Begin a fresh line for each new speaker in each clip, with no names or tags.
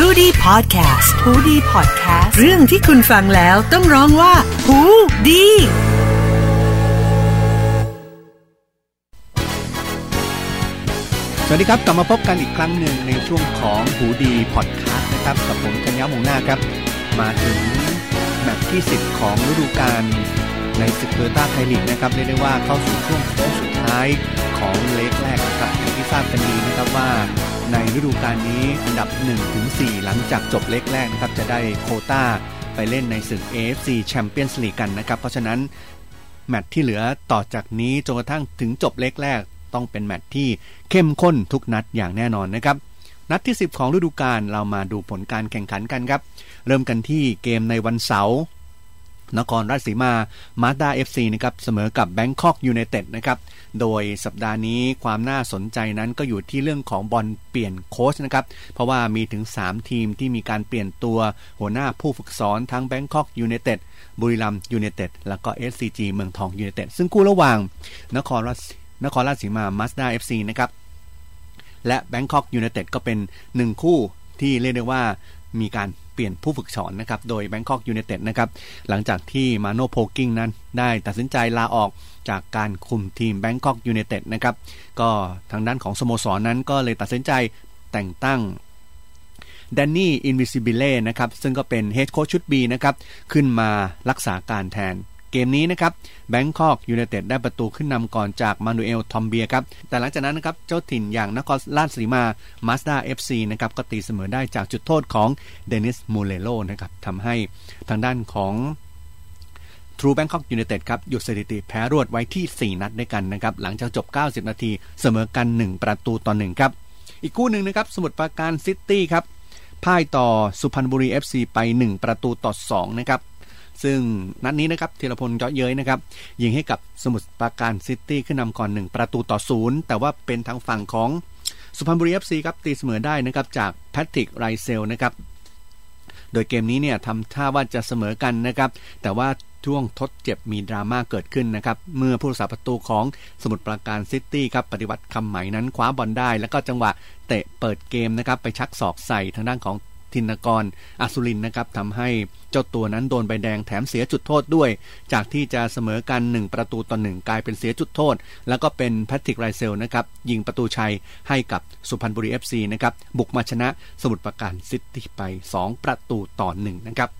h o ดี้พอดแคสต์ฮูดี้พอดแคสต์เรื่องที่คุณฟังแล้วต้องร้องว่าหูดี
สวัสดีครับ กลับมาพบกันอีกครั้งหนึ่งในช่วงของหูดีพอดแคสต์นะครับ กับผมธัญญามงหน้าครับ มาถึงแมตช์ที่ 10 ของฤดูกาลในศึกโตโยต้าไทยลีกนะครับเรียกได้ว่าเข้าสู่ช่วงโค้งสุดท้ายของเลกแรกนะครับอย่างที่ทราบกันดีนะครับว่า ในฤดูกาลนี้อันดับ 1-4 หลังจากจบเลกแรกนะครับจะได้โควต้าไปเล่นในศึก AFC Champions League กันนะครับ เพราะฉะนั้น แมตช์ที่เหลือต่อจากนี้จนกระทั่งถึงจบเลกแรก ต้องเป็นแมตช์ที่เข้มข้นทุกนัดอย่างแน่นอนนะครับนัดที่ 10 ของฤดูกาลเรามาดูผลการแข่งขันกันครับ เริ่มกันที่เกมในวันเสาร์ นครราชสีมามาสด้าเอฟซีนะครับเสมอกับแบงคอกยูไนเต็ดนะครับโดยสัปดาห์นี้ความน่าสนใจนั้นก็อยู่ที่เรื่องของบอลเปลี่ยนโค้ชนะครับเพราะว่ามีถึง 3 ทีมที่มีการเปลี่ยนตัวหัวหน้าผู้ฝึกสอนทั้งแบงคอกยูไนเต็ดบุรีรัมย์ยูไนเต็ดแล้วก็ SCG เมืองทองยูไนเต็ดซึ่งคู่ระหว่าง นครราชนครราชสีมามาสด้าเอฟซีนะครับและแบงคอกยูไนเต็ดก็เป็น 1 คู่ที่เรียกได้ว่า มีการเปลี่ยนผู้ฝึกสอนนะครับ โดยแบงคอกยูไนเต็ดนะครับ หลังจากที่มาโน่ โพลกิ้งนั้นได้ตัดสินใจลาออกจากการคุมทีมแบงคอกยูไนเต็ดนะครับ ก็ทางด้านของสโมสรนั้นก็เลยตัดสินใจแต่งตั้งแดนนี่อินวินซิบิเล่นะครับ ซึ่งก็เป็น head coach ชุด B นะครับ ขึ้นมารักษาการแทน เกมนี้นะครับแบงคอกยูไนเต็ดได้ประตูขึ้นนำก่อนจากมานูเอลทอมเบียร์ครับแต่หลังจากนั้นนะครับเจ้าถิ่นอย่างนครราชสีมามาสด้าเอฟซีนะครับก็ตีเสมอได้จากจุดโทษของเดนิสมูริลโลนะครับทำให้ทางด้านของ True Bangkok United ครับหยุดสถิติแพ้รวดไว้ที่ 4 นัดด้วยกันนะครับหลังจากจบ 90 นาทีเสมอกัน 1 ประตูต่อ1ครับอีกคู่หนึ่งนะครับสมุทรปราการซิตี้ครับพ่ายต่อสุพรรณบุรี FC ไป 1 ประตูต่อ2นะครับ ซึ่งนัดนี้นะครับธีระพลเยาะเย้ยนะครับยิงให้กับสมุทรปราการซิตี้ขึ้นนำก่อน 1 ประตูต่อ0แต่ว่าเป็นทางฝั่งของสุพรรณบุรี FC ครับตีเสมอได้นะครับจากแพทริกไรเซลนะครับโดยเกมนี้เนี่ยทำท่าว่าจะเสมอกันนะครับ แต่ว่าช่วงทดเจ็บมีดราม่าเกิดขึ้นนะครับ เมื่อผู้รักษาประตูของสมุทรปราการซิตี้ครับปฏิวัติคำไหมนั้นคว้าบอลได้ แล้วก็จังหวะเตะเปิดเกมนะครับ ไปชักศอกใส่ทางด้านของ ทินกรอสุรินนะครับทำให้เจ้าตัวนั้นโดนใบแดงแถมเสียจุดโทษด้วย จากที่จะเสมอกัน 1 ประตูต่อหนึ่งกลายเป็นเสียจุดโทษ แล้วก็เป็นแพทริกไรเชลท์นะครับยิงประตูชัยให้กับสุพรรณบุรี FC นะครับบุกมาชนะสมุทรปราการซิตี้ไป 2 ประตูต่อหนึ่งนะครับ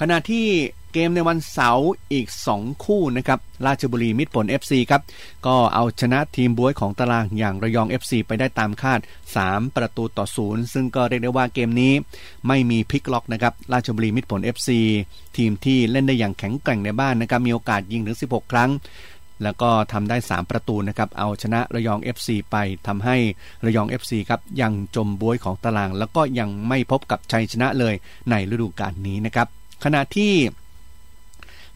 ขณะที่ เกมในวันเสาร์อีก 2 คู่นะครับ ราชบุรีมิตรผล FC ครับ ก็เอาชนะทีมบ๊วยของตารางอย่างระยอง FC ไปได้ตามคาด 3 ประตูต่อ0ซึ่งก็เรียกได้ว่าเกมนี้ไม่มีพลิกล็อกนะครับ ราชบุรีมิตรผล FC ทีมที่เล่นได้อย่างแข็งแกร่งในบ้านนะครับ มีโอกาสยิงถึง 16 ครั้ง แล้วก็ทำได้ 3 ประตูนะครับ เอาชนะระยอง FC ไปทำให้ระยอง FC ครับยังจมบวยของตาราง แล้วก็ยังไม่พบกับชัยชนะเลยในฤดูกาลนี้นะครับ ขณะที่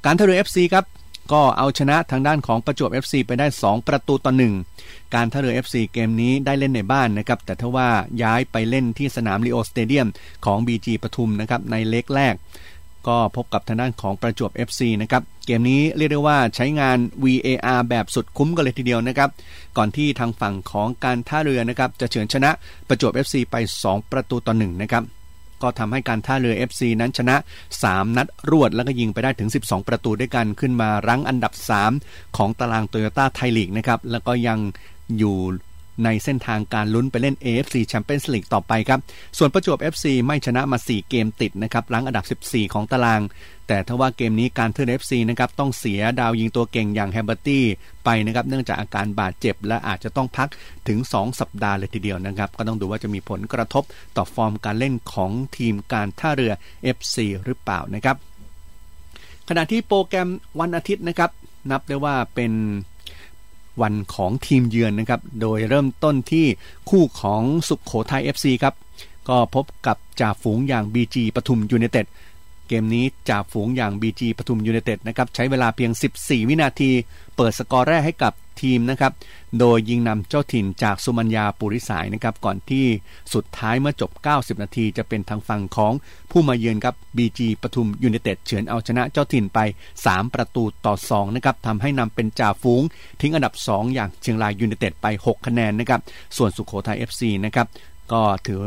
การท่าเรือ FC ครับก็เอาชนะทางด้านของประจวบ FC ไปได้ 2 ประตูต่อ1การท่าเรือ FC เกมนี้ได้เล่นในบ้านนะครับ แต่ถ้าว่าย้ายไปเล่นที่สนามลีโอสเตเดียมของ BG ปทุมนะครับในเล็กแรก ก็พบกับทางด้านของประจวบ FC นะครับ เกมนี้เรียกได้ว่าใช้งาน VAR แบบสุดคุ้มกันเลยทีเดียวนะครับ ก่อนที่ทางฝั่งของการท่าเรือนะครับจะเฉือนชนะประจวบ FC ไป 2 ประตูต่อ1นะครับ ก็ทำให้การท่าเรือ FC นั้นชนะ 3 นัดรวดแล้วก็ยิงไปได้ถึง 12 ประตูด้วยกันขึ้นมารั้งอันดับ 3 ของตารางโตโยต้าไทยลีกนะครับแล้วก็ยังอยู่ ในเส้นทางการลุ้นไปเล่น AFC Champions League ต่อไปครับ ส่วนประจวบ FC ไม่ชนะมา 4 เกมติดนะครับรั้งอันดับ 14 ของตาราง แต่ถ้าว่าเกมนี้การท่าเรือ FC นะครับต้องเสียดาวยิงตัวเก่งอย่างแฮมเบอร์ตี้ไปนะครับเนื่องจากอาการบาดเจ็บ และอาจจะต้องพักถึง 2 สัปดาห์เลยทีเดียวนะครับ ก็ต้องดูว่าจะมีผลกระทบต่อฟอร์มการเล่นของทีมการท่าเรือ FC หรือเปล่านะครับขณะที่โปรแกรมวันอาทิตย์นะครับนับได้ว่าเป็น วันของทีมเยือนนะครับ โดยเริ่มต้นที่คู่ของสุโขทัย FC ครับ ก็พบกับจ่าฝูงอย่าง BG ปทุมยูเนเต็ด เกมนี้จ่าฝูงอย่าง BG ปทุมยูเนเต็ดนะครับใช้เวลาเพียง 14 วินาที เปิดสกอร์แรกให้กับ ทีมนะครับ โดยยิงนำเจ้าถิ่นจากสุมัญญาปุริสายนะครับ ก่อนที่สุดท้ายเมื่อจบ 90 นาทีจะเป็นทางฝั่งของผู้มาเยือนครับ BG ปทุมยูเนเต็ดเฉือนเอาชนะเจ้าถิ่นไป 3 ประตูต่อ 2 นะครับทำให้นำเป็นจ่าฝูง ทิ้งอันดับ 2 อย่างเชียงรายยูเนเต็ดไป 6 คะแนนนะครับ ส่วนสุโขทัย FC นะครับ ก็ถือ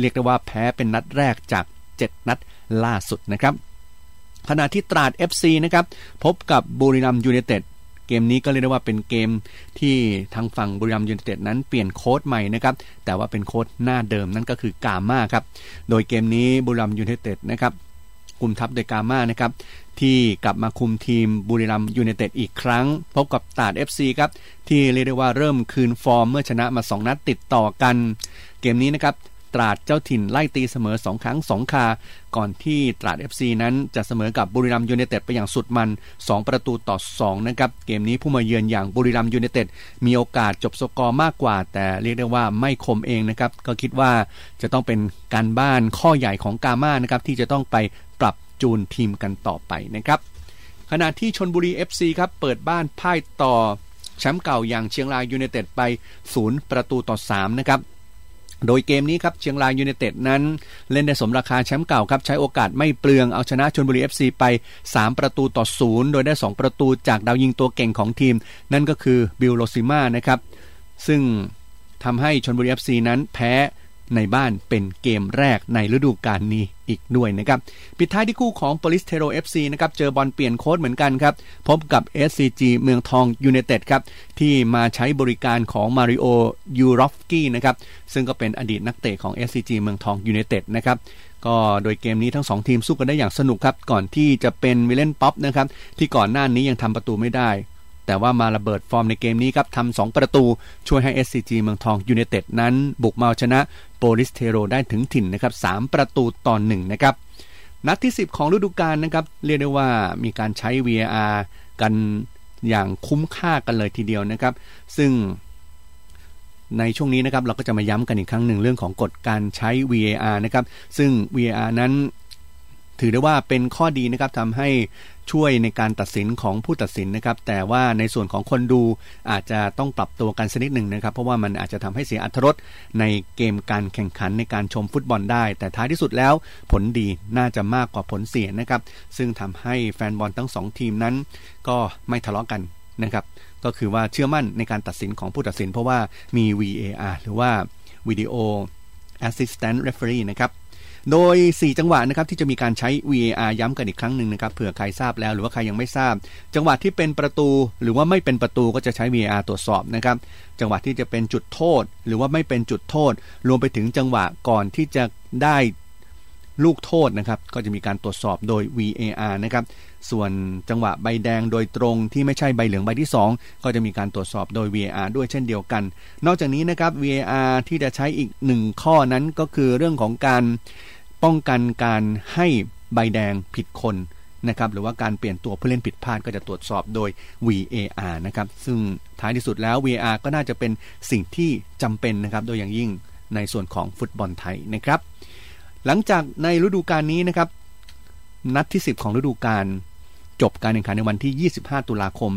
เรียกได้ว่าแพ้เป็นนัดแรกจาก 7 นัดล่าสุดนะครับขณะที่ตราด FC นะครับพบกับบุรีรัมยูเนเต็ด เกมนี้ก็เรียกได้ว่าเป็นเกมที่ทางฝั่งบุรีรัมยูเนเต็ดนั้นเปลี่ยนโค้ชใหม่นะครับแต่ว่าเป็นโค้ชหน้าเดิมนั่นก็คือกาม่าครับโดยเกมนี้บุรีรัมยูเนเต็ดนะครับคุมทัพโดยกาม่านะครับที่กลับมาคุมทีมบุรีรัมยูเนเต็ดอีกครั้ง พบกับตาด FC ครับที่เรียกได้ว่าเริ่มคืนฟอร์มเมื่อชนะมา 2 นัดติดต่อกัน เกมนี้นะครับ ตราดเจ้าถิ่นไล่ตีเสมอ 2 ครั้ง 2 ครา ก่อนที่ตราด FC นั้นจะเสมอกับบุรีรัมยูเนเต็ดไปอย่างสุดมัน 2 ประตูต่อ 2 นะครับ เกมนี้ผู้มาเยือนอย่างบุรีรัมยูเนเต็ดมีโอกาสจบสกอร์มากกว่า แต่เรียกได้ว่าไม่คมเองนะครับ ก็คิดว่าจะต้องเป็นการบ้านข้อใหญ่ของกาม่านะครับที่จะต้องไปปรับจูนทีมกันต่อไปนะครับขณะที่ชนบุรี FC ครับเปิดบ้านพ่ายต่อแชมป์เก่าอย่างเชียงรายยูเนเต็ดไป 0 ประตูต่อ 3 นะครับ โดยเกมนี้ครับเชียงรายยูเนเต็ดนั้น เล่นได้สมราคาแชมป์เก่าครับ ใช้โอกาสไม่เปลืองเอาชนะชลบุรี FC ไป 3 ประตูต่อ0โดยได้ 2 ประตูจากดาวยิงตัวเก่งของทีม นั่นก็คือบิลโรซิมาร์นะครับ ซึ่งทำให้ชลบุรี FC นั้นแพ้ ในบ้านเป็นเกมแรกในฤดูกาลนี้อีกด้วยนะครับ ปิดท้ายที่คู่ของ p o l i s t e r o FC นะครับ เจอบอลเปลี่ยนโค้ชเหมือนกันครับ พบกับ SCG เมืองทองยูเนเต็ดครับ ที่มาใช้บริการของมาริโอยูรอฟสกี้นะครับ ซึ่งก็เป็นอดีตนักเตะของ SCG เมืองทองยูเนเต็ดนะครับก็โดยเกมนี้ทั้ง 2 ทีมสู้กันได้อย่างสนุกครับ ก่อนที่จะเป็นวิลเลียนป๊อปป์นะครับ ที่ก่อนหน้านี้ยังทำประตูไม่ได้ แต่ว่ามาระเบิดฟอร์มในเกมนี้ครับทำสองประตู ช่วยให้ SCG เมืองทองยูเนเต็ดนั้นบุกมาชนะโปลิศ เทโรได้ถึงถิ่นนะครับ2 ประตูต่อหนึ่งนะครับนัดที่ 10 ของฤดูกาลนะครับเรียกได้ว่ามีการใช้ VAR กันอย่างคุ้มค่ากันเลยทีเดียวนะครับ ซึ่งในช่วงนี้นะครับเราก็จะมาย้ำกันอีกครั้งหนึ่งเรื่องของกฎการใช้ VAR นะครับ ซึ่ง VAR นั้นถือได้ว่าเป็นข้อดีนะครับทำให้ ช่วยในการตัดสินของผู้ตัดสินนะครับ แต่ว่าในส่วนของคนดูอาจจะต้องปรับตัวกันสักนิดหนึ่งนะครับ เพราะว่ามันอาจจะทำให้เสียอัตรสในเกมการแข่งขันในการชมฟุตบอลได้ แต่ท้ายที่สุดแล้วผลดีน่าจะมากกว่าผลเสียนะครับ ซึ่งทำให้แฟนบอลทั้งสองทีมนั้น ก็ไม่ทะเลาะกันนะครับก็คือว่าเชื่อมั่นในการตัดสินของผู้ตัดสิน เพราะว่ามี VAR หรือว่า Video Assistant Referee นะครับ โดย 4 จังหวะนะครับที่จะมีการใช้ VAR ย้ำกันอีกครั้งหนึ่งนะครับเผื่อใครทราบแล้วหรือว่าใครยังไม่ทราบ จังหวะที่เป็นประตูหรือว่าไม่เป็นประตูก็จะใช้ VAR ตรวจสอบนะครับจังหวะที่จะเป็นจุดโทษ หรือว่าไม่เป็นจุดโทษ รวมไปถึงจังหวะก่อนที่จะได้ลูกโทษนะครับก็จะมีการตรวจสอบโดย VAR นะครับ ส่วนจังหวะใบแดงโดยตรงที่ไม่ใช่ใบเหลืองใบที่ 2 ก็จะมีการตรวจสอบโดย VAR ด้วยเช่นเดียวกัน นอกจากนี้นะครับ VAR ที่จะใช้อีกหนึ่งข้อนั้นก็คือเรื่องของการป้องกันการให้ใบแดงผิดคนนะครับหรือว่าการเปลี่ยนตัวผู้เล่นผิดพลาดก็จะตรวจสอบโดย VAR นะครับซึ่งท้ายที่สุดแล้ว VAR ก็น่าจะเป็นสิ่งที่จำเป็นนะครับโดยอย่างยิ่งในส่วนของฟุตบอลไทยนะครับ หลังจากในฤดูกาลนี้นะครับ นัดที่ 10 ของฤดูกาล จบการแข่งขันในวันที่ 25 ตุลาคม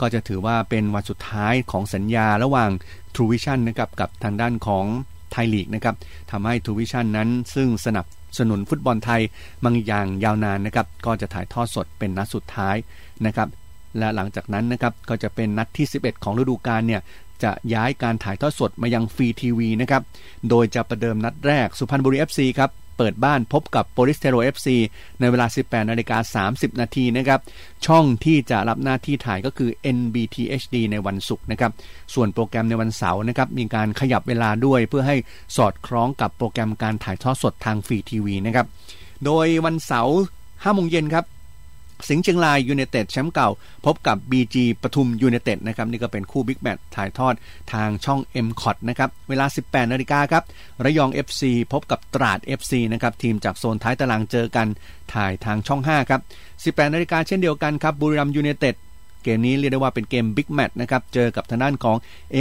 ก็จะถือว่าเป็นวันสุดท้ายของสัญญาระหว่าง True Vision นะครับกับทางด้านของไทยลีกนะครับทำให้ True Vision นั้นซึ่งสนับสนุนฟุตบอลไทยมาอย่างยาวนานนะครับก็จะถ่ายทอดสดเป็นนัดสุดท้ายนะครับและหลังจากนั้นนะครับก็จะเป็นนัดที่ 11 ของฤดูกาลเนี่ยจะย้ายการถ่ายทอดสดมายังฟรีทีวีนะครับ โดยจะประเดิมนัดแรกสุพรรณบุรี FC ครับ เปิดบ้านพบกับโปลิศ เทโร FCในเวลา 18นาฬิกา30 นาทีนะครับ ช่องที่จะรับหน้าที่ถ่ายก็คือ NBT HD ในวันศุกร์นะครับ ส่วนโปรแกรมในวันเสาร์นะครับ มีการขยับเวลาด้วยเพื่อให้สอดคล้องกับโปรแกรมการถ่ายทอดสดทางฟรีทีวีนะครับ โดยวันเสาร์5โมงเย็นครับ สิงห์เชียงรายยูเนเต็ดแชมป์เก่า พบกับ BG ปทุมยูเนเต็ดนะครับนี่ก็เป็นคู่บิ๊กแมตช์ถ่ายทอดทางช่อง m c o t นะครับเวลา 18นาฬิกาครับระยอง FC พบกับตราด FC นะครับทีมจากโซนท้ายตารางเจอกันถ่ายทางช่อง 5 ครับ 18นาฬิกาเช่นเดียวกันครับบุรีรัมยูเนเต็ด เกมนี้เรียกได้ว่าเป็นเกมบิ๊กแมตช์นะครับ เจอกับทางด้านของ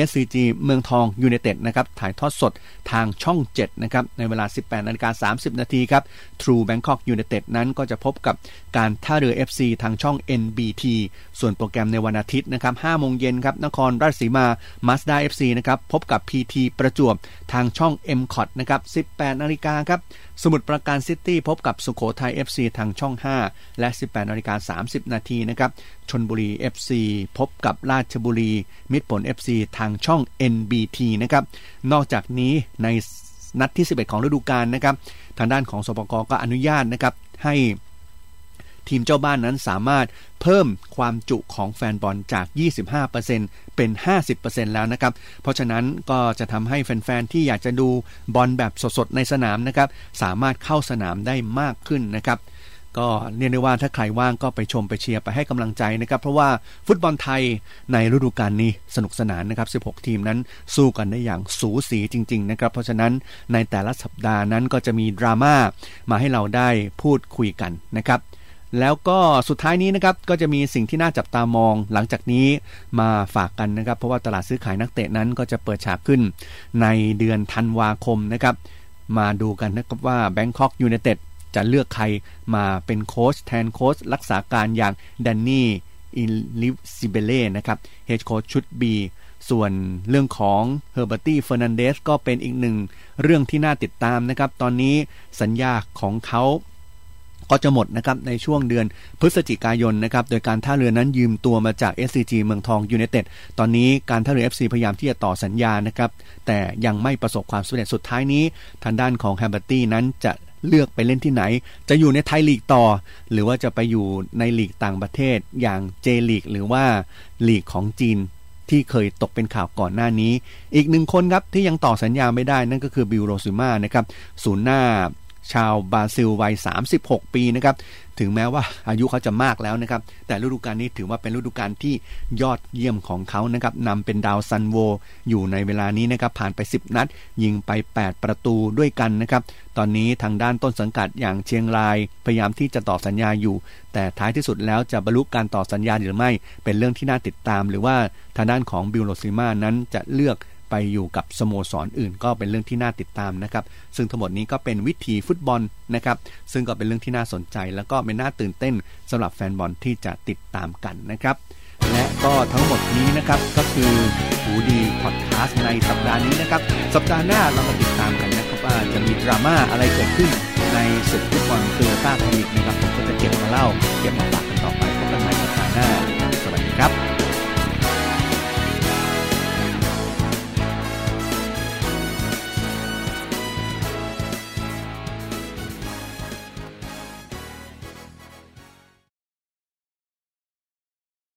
SCG เมืองทองยูเนเต็ดนะครับ ถ่ายทอดสดทางช่อง 7 นะครับ ในเวลา 18นาฬิกา30 นาทีครับ True Bangkok United นั้นก็จะพบกับการท่าเรือ FC ทางช่อง NBT ส่วนโปรแกรมในวันอาทิตย์นะครับ5โมงเย็นครับ นครราชสีมา Mazda FC นะครับ พบกับ PT ประจวบทางช่อง m c o t นะครับ 18นาฬิกาครับ สมุทรปราการซิตี้พบกับสุโขทัย FC ทางช่อง 5 และ 18นาฬิกา30 นาทีนะครับ ชนบุรี FC พบกับราชบุรี มิตรผล FC ทางช่อง NBT นะครับ นอกจากนี้ในนัดที่ 11 ของฤดูกาลนะครับ ทางด้านของสปกก็อนุญาตนะครับให้ทีมเจ้าบ้านนั้นสามารถเพิ่มความจุของแฟนบอลจาก 25%เป็น 50%แล้วนะครับ เพราะฉะนั้นก็จะทำให้แฟนๆ ที่อยากจะดูบอลแบบสดๆ ในสนามนะครับ สามารถเข้าสนามได้มากขึ้นนะครับ ก็เรียกได้ว่าถ้าใครว่างก็ไปชมไปเชียร์ไปให้กำลังใจนะครับ เพราะว่าฟุตบอลไทยในฤดูกาลนี้สนุกสนานนะครับ 16 ทีมนั้นสู้กันได้อย่างสูสีจริง ๆ นะครับ เพราะฉะนั้นในแต่ละสัปดาห์นั้นก็จะมีดราม่ามาให้เราได้พูดคุยกันนะครับแล้วก็สุดท้ายนี้นะครับก็จะมีสิ่งที่น่าจับตามองหลังจากนี้มาฝากกันนะครับ เพราะว่าตลาดซื้อขายนักเตะนั้นก็จะเปิดฉากขึ้นในเดือนธันวาคมนะครับ มาดูกันนะครับว่าแบงคอกยูเนเต็ด จะเลือกใครมาเป็นโค้ชแทนโค้ชรักษาการอย่างแดนนี่อินวินซิบิเล่นะครับเฮดโค้ชชุด B ส่วนเรื่องของเฮอร์เบอร์ตี้เฟอร์นันเดสก็เป็นอีกหนึ่งเรื่องที่น่าติดตามนะครับ ตอนนี้สัญญาของเขาก็จะหมดนะครับในช่วงเดือนพฤศจิกายนนะครับโดยการท่าเรือนั้นยืมตัวมาจาก SCG เมืองทองยูเนเต็ดตอนนี้การท่าเรือ FC พยายามที่จะต่อสัญญานะครับแต่ยังไม่ประสบความสำเร็จสุดท้ายนี้ ทางด้านของเฮเบอร์ตี้นั้นจะ เลือกไปเล่นที่ไหน จะอยู่ในไทยลีกต่อ หรือว่าจะไปอยู่ในลีกต่างประเทศอย่างเจลีกหรือว่าลีกของจีนที่เคยตกเป็นข่าวก่อนหน้านี้ อีกหนึ่งคนครับที่ยังต่อสัญญาไม่ได้นั่นก็คือบิลโรซิมาร์นะครับศูนย์หน้าชาวบราซิลวัย 36 ปีนะครับ ถึงแม้ว่าอายุเขาจะมากแล้วนะครับ แต่ฤดูกาลนี้ถือว่าเป็นฤดูกาลที่ยอดเยี่ยมของเขานะครับนำเป็นดาวซัลโว อยู่ในเวลานี้นะครับ ผ่านไป 10 นัด ยิงไป 8 ประตูด้วยกันนะครับ ตอนนี้ทางด้านต้นสังกัดอย่างเชียงราย พยายามที่จะต่อสัญญาอยู่ แต่ท้ายที่สุดแล้วจะบรรลุการต่อสัญญาหรือไม่ เป็นเรื่องที่น่าติดตาม หรือว่าทางด้านของบิลโรซิมาร์นั้นจะเลือก ไปอยู่กับสโมสรออื่น ก็เป็นเรื่องที่น่าติดตามนะครับ ซึ่งทั้งหมดนี้ก็เป็นวิถีฟุตบอลนะครับ ซึ่งก็เป็นเรื่องที่น่าสนใจ แล้วก็เป็นน่าตื่นเต้นสำหรับแฟนบอลที่จะติดตามกันนะครับ และก็ทั้งหมดนี้นะครับก็คือหูดีพอดแคสต์ในสัปดาห์นี้นะครับ สัปดาห์หน้าเรามาติดตามกันนะครับว่าจะมีดราม่าอะไรเกิดขึ้นในศึกฟุตบอลโตโยต้าไทยลีกนะครับผมก็จะเก็บมาเล่าเก็บมาฝาก